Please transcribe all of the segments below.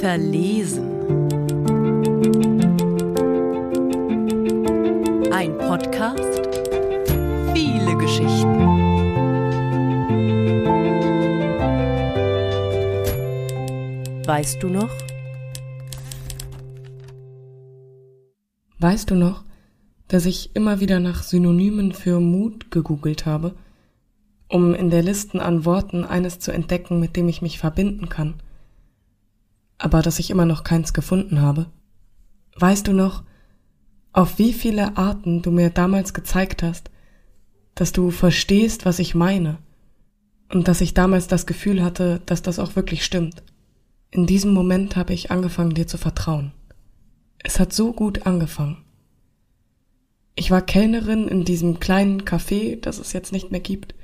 Verlesen. Ein Podcast. Viele Geschichten. Weißt du noch? Weißt du noch, dass ich immer wieder nach Synonymen für Mut gegoogelt habe, um in der Listen an Worten eines zu entdecken, mit dem ich mich verbinden kann, aber dass ich immer noch keins gefunden habe? Weißt du noch, auf wie viele Arten du mir damals gezeigt hast, dass du verstehst, was ich meine, und dass ich damals das Gefühl hatte, dass das auch wirklich stimmt. In diesem Moment habe ich angefangen, dir zu vertrauen. Es hat so gut angefangen. Ich war Kellnerin in diesem kleinen Café, das es jetzt nicht mehr gibt,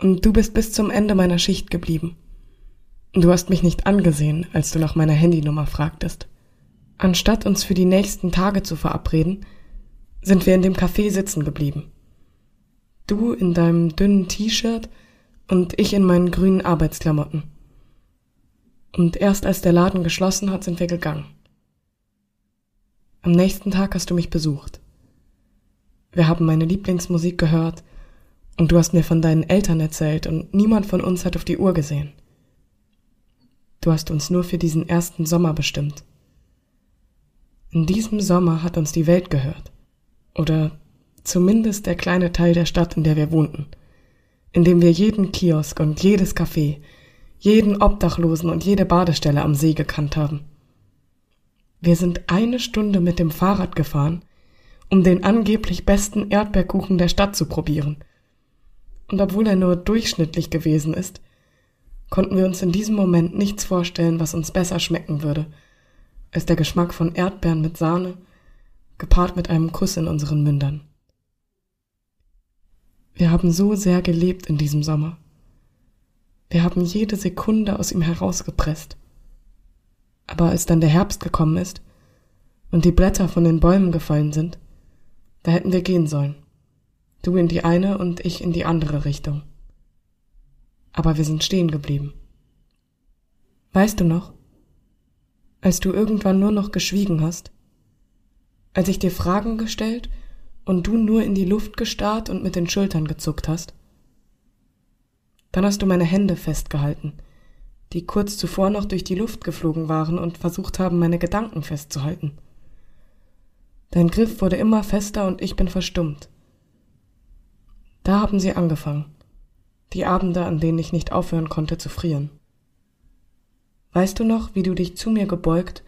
und du bist bis zum Ende meiner Schicht geblieben. Du hast mich nicht angesehen, als du nach meiner Handynummer fragtest. Anstatt uns für die nächsten Tage zu verabreden, sind wir in dem Café sitzen geblieben. Du in deinem dünnen T-Shirt und ich in meinen grünen Arbeitsklamotten. Und erst als der Laden geschlossen hat, sind wir gegangen. Am nächsten Tag hast du mich besucht. Wir haben meine Lieblingsmusik gehört und du hast mir von deinen Eltern erzählt und niemand von uns hat auf die Uhr gesehen. Du hast uns nur für diesen ersten Sommer bestimmt. In diesem Sommer hat uns die Welt gehört. Oder zumindest der kleine Teil der Stadt, in der wir wohnten, in dem wir jeden Kiosk und jedes Café, jeden Obdachlosen und jede Badestelle am See gekannt haben. Wir sind eine Stunde mit dem Fahrrad gefahren, um den angeblich besten Erdbeerkuchen der Stadt zu probieren. Und obwohl er nur durchschnittlich gewesen ist, konnten wir uns in diesem Moment nichts vorstellen, was uns besser schmecken würde, als der Geschmack von Erdbeeren mit Sahne, gepaart mit einem Kuss in unseren Mündern. Wir haben so sehr gelebt in diesem Sommer. Wir haben jede Sekunde aus ihm herausgepresst. Aber als dann der Herbst gekommen ist und die Blätter von den Bäumen gefallen sind, da hätten wir gehen sollen. Du in die eine und ich in die andere Richtung aber wir sind stehen geblieben. Weißt du noch, als du irgendwann nur noch geschwiegen hast, als ich dir Fragen gestellt und du nur in die Luft gestarrt und mit den Schultern gezuckt hast? Dann hast du meine Hände festgehalten, die kurz zuvor noch durch die Luft geflogen waren und versucht haben, meine Gedanken festzuhalten. Dein Griff wurde immer fester und ich bin verstummt. Da haben sie angefangen die Abende, an denen ich nicht aufhören konnte zu frieren. Weißt du noch, wie du dich zu mir gebeugt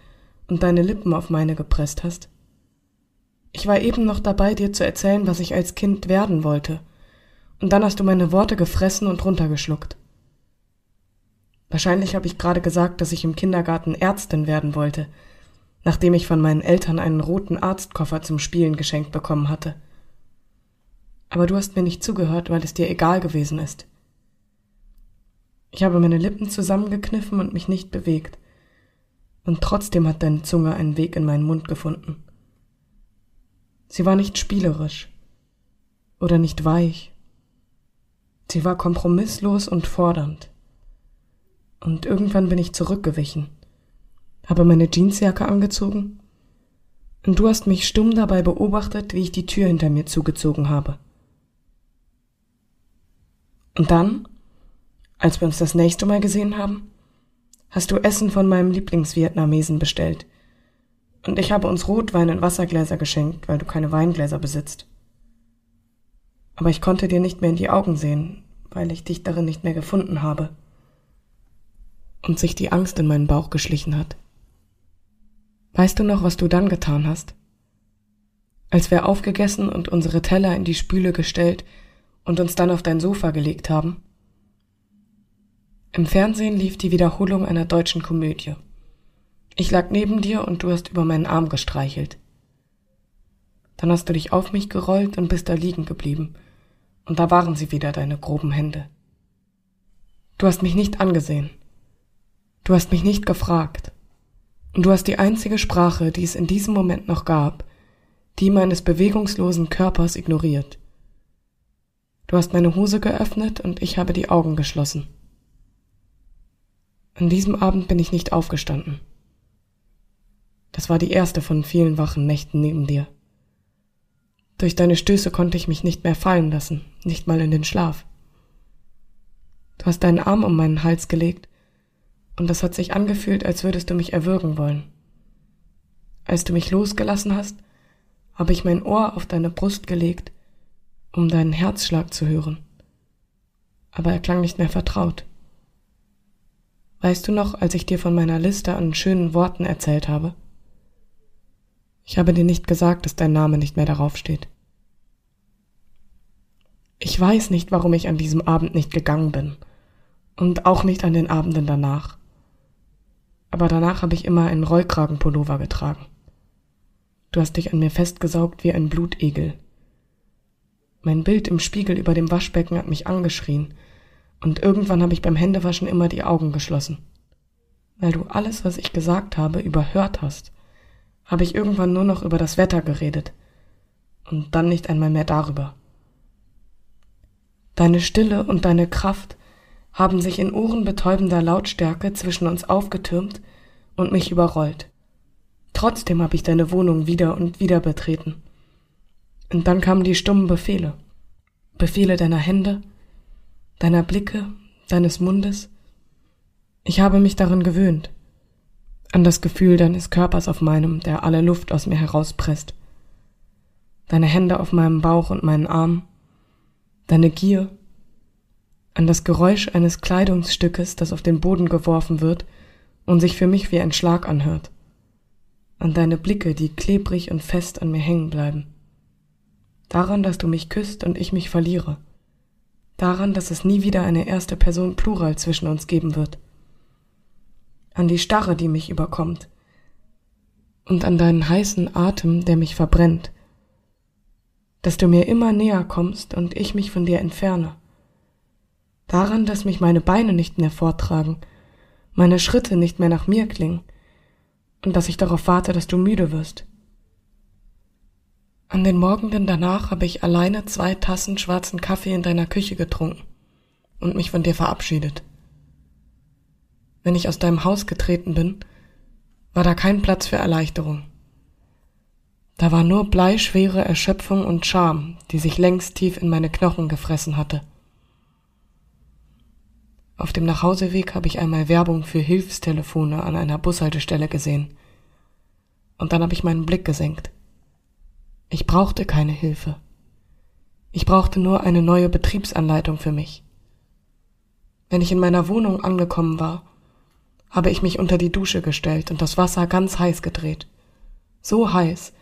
und deine Lippen auf meine gepresst hast? Ich war eben noch dabei, dir zu erzählen, was ich als Kind werden wollte, und dann hast du meine Worte gefressen und runtergeschluckt. Wahrscheinlich habe ich gerade gesagt, dass ich im Kindergarten Ärztin werden wollte, nachdem ich von meinen Eltern einen roten Arztkoffer zum Spielen geschenkt bekommen hatte. Aber du hast mir nicht zugehört, weil es dir egal gewesen ist. Ich habe meine Lippen zusammengekniffen und mich nicht bewegt. Und trotzdem hat deine Zunge einen Weg in meinen Mund gefunden. Sie war nicht spielerisch oder nicht weich. Sie war kompromisslos und fordernd. Und irgendwann bin ich zurückgewichen, habe meine Jeansjacke angezogen, und du hast mich stumm dabei beobachtet, wie ich die Tür hinter mir zugezogen habe. Und dann als wir uns das nächste Mal gesehen haben, hast du Essen von meinem Lieblingsvietnamesen bestellt. Und ich habe uns Rotwein in Wassergläser geschenkt, weil du keine Weingläser besitzt. Aber ich konnte dir nicht mehr in die Augen sehen, weil ich dich darin nicht mehr gefunden habe. Und sich die Angst in meinen Bauch geschlichen hat. Weißt du noch, was du dann getan hast? Als wir aufgegessen und unsere Teller in die Spüle gestellt und uns dann auf dein Sofa gelegt haben? Im Fernsehen lief die Wiederholung einer deutschen Komödie. Ich lag neben dir und du hast über meinen Arm gestreichelt. Dann hast du dich auf mich gerollt und bist da liegen geblieben. Und da waren sie wieder, deine groben Hände. Du hast mich nicht angesehen. Du hast mich nicht gefragt. Und du hast die einzige Sprache, die es in diesem Moment noch gab, die meines bewegungslosen Körpers ignoriert. Du hast meine Hose geöffnet und ich habe die Augen geschlossen. An diesem Abend bin ich nicht aufgestanden. Das war die erste von vielen wachen Nächten neben dir. Durch deine Stöße konnte ich mich nicht mehr fallen lassen, nicht mal in den Schlaf. Du hast deinen Arm um meinen Hals gelegt, und das hat sich angefühlt, als würdest du mich erwürgen wollen. Als du mich losgelassen hast, habe ich mein Ohr auf deine Brust gelegt, um deinen Herzschlag zu hören. Aber er klang nicht mehr vertraut. Weißt du noch, als ich dir von meiner Liste an schönen Worten erzählt habe? Ich habe dir nicht gesagt, dass dein Name nicht mehr darauf steht. Ich weiß nicht, warum ich an diesem Abend nicht gegangen bin. Und auch nicht an den Abenden danach. Aber danach habe ich immer einen Rollkragenpullover getragen. Du hast dich an mir festgesaugt wie ein Blutegel. Mein Bild im Spiegel über dem Waschbecken hat mich angeschrien, und irgendwann habe ich beim Händewaschen immer die Augen geschlossen. Weil du alles, was ich gesagt habe, überhört hast, habe ich irgendwann nur noch über das Wetter geredet, und dann nicht einmal mehr darüber. Deine Stille und deine Kraft haben sich in ohrenbetäubender Lautstärke zwischen uns aufgetürmt und mich überrollt. Trotzdem habe ich deine Wohnung wieder und wieder betreten. Und dann kamen die stummen Befehle. Befehle deiner Hände, deiner Blicke, deines Mundes. Ich habe mich darin gewöhnt. An das Gefühl deines Körpers auf meinem, der alle Luft aus mir herauspresst. Deine Hände auf meinem Bauch und meinen Arm. Deine Gier. An das Geräusch eines Kleidungsstückes, das auf den Boden geworfen wird und sich für mich wie ein Schlag anhört an deine Blicke, die klebrig und fest an mir hängen bleiben. Daran, dass du mich küsst und ich mich verliere. Daran, dass es nie wieder eine erste Person Plural zwischen uns geben wird. An die Starre, die mich überkommt. Und an deinen heißen Atem, der mich verbrennt. Dass du mir immer näher kommst und ich mich von dir entferne. Daran, dass mich meine Beine nicht mehr vortragen, meine Schritte nicht mehr nach mir klingen, und dass ich darauf warte, dass du müde wirst. An den Morgenden danach habe ich alleine zwei Tassen schwarzen Kaffee in deiner Küche getrunken und mich von dir verabschiedet. Wenn ich aus deinem Haus getreten bin, war da kein Platz für Erleichterung. Da war nur bleischwere Erschöpfung und Scham, die sich längst tief in meine Knochen gefressen hatte. Auf dem Nachhauseweg habe ich einmal Werbung für Hilfstelefone an einer Bushaltestelle gesehen. Und dann habe ich meinen Blick gesenkt. Ich brauchte keine Hilfe. Ich brauchte nur eine neue Betriebsanleitung für mich. Wenn ich in meiner Wohnung angekommen war, habe ich mich unter die Dusche gestellt und das Wasser ganz heiß gedreht. So heiß,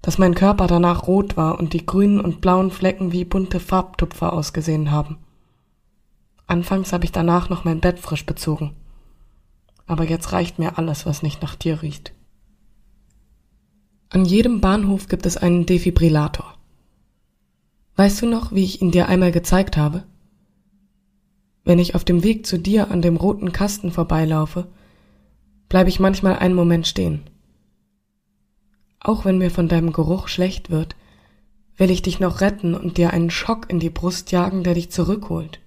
dass mein Körper danach rot war und die grünen und blauen Flecken wie bunte Farbtupfer ausgesehen haben. Anfangs habe ich danach noch mein Bett frisch bezogen. Aber jetzt reicht mir alles, was nicht nach dir riecht. An jedem Bahnhof gibt es einen Defibrillator. Weißt du noch, wie ich ihn dir einmal gezeigt habe? Wenn ich auf dem Weg zu dir an dem roten Kasten vorbeilaufe, bleibe ich manchmal einen Moment stehen. Auch wenn mir von deinem Geruch schlecht wird, will ich dich noch retten und dir einen Schock in die Brust jagen, der dich zurückholt.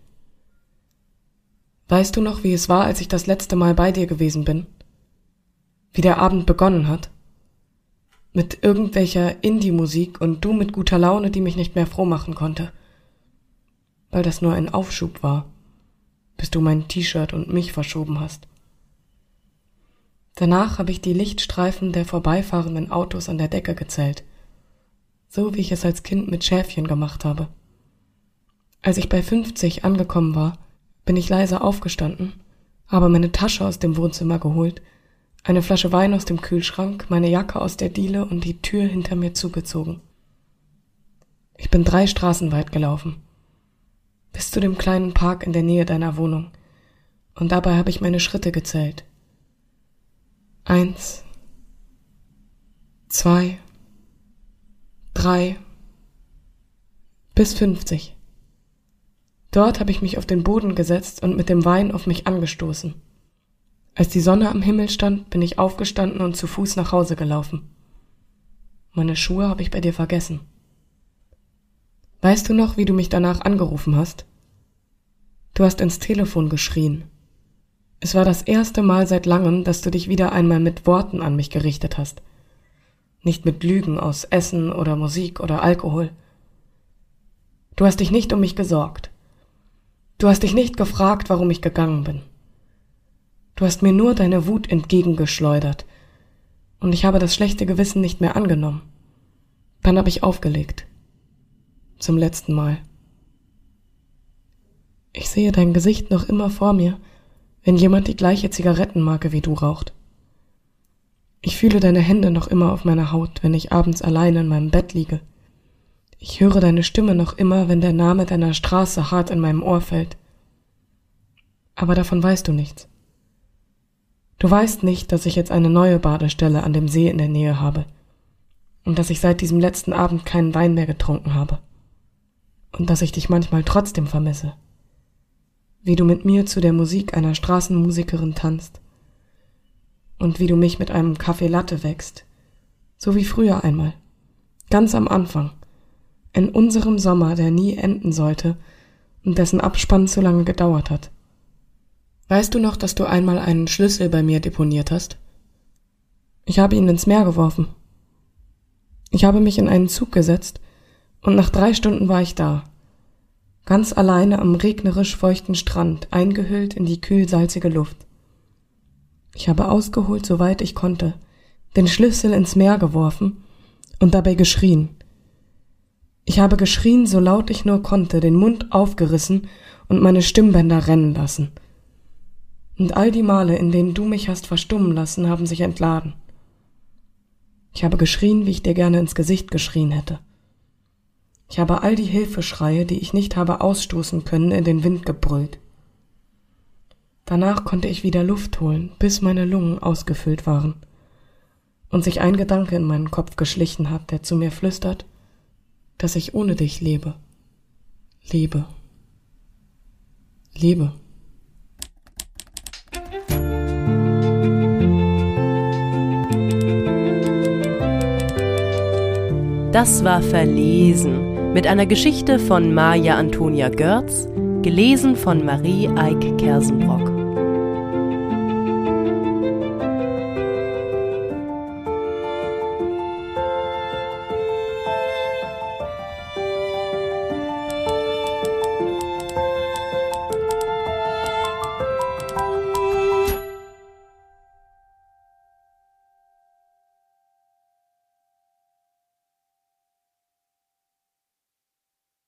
Weißt du noch, wie es war, als ich das letzte Mal bei dir gewesen bin? Wie der Abend begonnen hat? Mit irgendwelcher Indie-Musik und du mit guter Laune, die mich nicht mehr froh machen konnte. Weil das nur ein Aufschub war, bis du mein T-Shirt und mich verschoben hast. Danach habe ich die Lichtstreifen der vorbeifahrenden Autos an der Decke gezählt, so wie ich es als Kind mit Schäfchen gemacht habe. Als ich bei 50 angekommen war, bin ich leise aufgestanden, habe meine Tasche aus dem Wohnzimmer geholt, eine Flasche Wein aus dem Kühlschrank, meine Jacke aus der Diele und die Tür hinter mir zugezogen. Ich bin drei Straßen weit gelaufen, bis zu dem kleinen Park in der Nähe deiner Wohnung, und dabei habe ich meine Schritte gezählt. Eins, zwei, drei, bis fünfzig. Dort habe ich mich auf den Boden gesetzt und mit dem Wein auf mich angestoßen. Als die Sonne am Himmel stand, bin ich aufgestanden und zu Fuß nach Hause gelaufen. Meine Schuhe habe ich bei dir vergessen. Weißt du noch, wie du mich danach angerufen hast? Du hast ins Telefon geschrien. Es war das erste Mal seit langem, dass du dich wieder einmal mit Worten an mich gerichtet hast. Nicht mit Lügen aus Essen oder Musik oder Alkohol. Du hast dich nicht um mich gesorgt. Du hast dich nicht gefragt, warum ich gegangen bin. Du hast mir nur deine Wut entgegengeschleudert, und ich habe das schlechte Gewissen nicht mehr angenommen. Dann habe ich aufgelegt. Zum letzten Mal. Ich sehe dein Gesicht noch immer vor mir, wenn jemand die gleiche Zigarettenmarke wie du raucht. Ich fühle deine Hände noch immer auf meiner Haut, wenn ich abends allein in meinem Bett liege. Ich höre deine Stimme noch immer, wenn der Name deiner Straße hart in meinem Ohr fällt. Aber davon weißt du nichts. Du weißt nicht, dass ich jetzt eine neue Badestelle an dem See in der Nähe habe und dass ich seit diesem letzten Abend keinen Wein mehr getrunken habe und dass ich dich manchmal trotzdem vermisse wie du mit mir zu der Musik einer Straßenmusikerin tanzt und wie du mich mit einem Kaffee Latte wächst, so wie früher einmal, ganz am Anfang, in unserem Sommer, der nie enden sollte und dessen Abspann zu lange gedauert hat. Weißt du noch, dass du einmal einen Schlüssel bei mir deponiert hast? Ich habe ihn ins Meer geworfen. Ich habe mich in einen Zug gesetzt und nach drei Stunden war ich da, ganz alleine am regnerisch feuchten Strand, eingehüllt in die kühlsalzige Luft. Ich habe ausgeholt, soweit ich konnte, den Schlüssel ins Meer geworfen und dabei geschrien. Ich habe geschrien, so laut ich nur konnte, den Mund aufgerissen und meine Stimmbänder rennen lassen. Und all die Male, in denen du mich hast verstummen lassen, haben sich entladen. Ich habe geschrien, wie ich dir gerne ins Gesicht geschrien hätte. Ich habe all die Hilfeschreie, die ich nicht habe ausstoßen können, in den Wind gebrüllt. Danach konnte ich wieder Luft holen, bis meine Lungen ausgefüllt waren und sich ein Gedanke in meinen Kopf geschlichen hat, der zu mir flüstert, dass ich ohne dich lebe. Lebe. Lebe. Das war Verlesen mit einer Geschichte von Maja Antonia Görz, gelesen von Marie Eik Kersenbrock.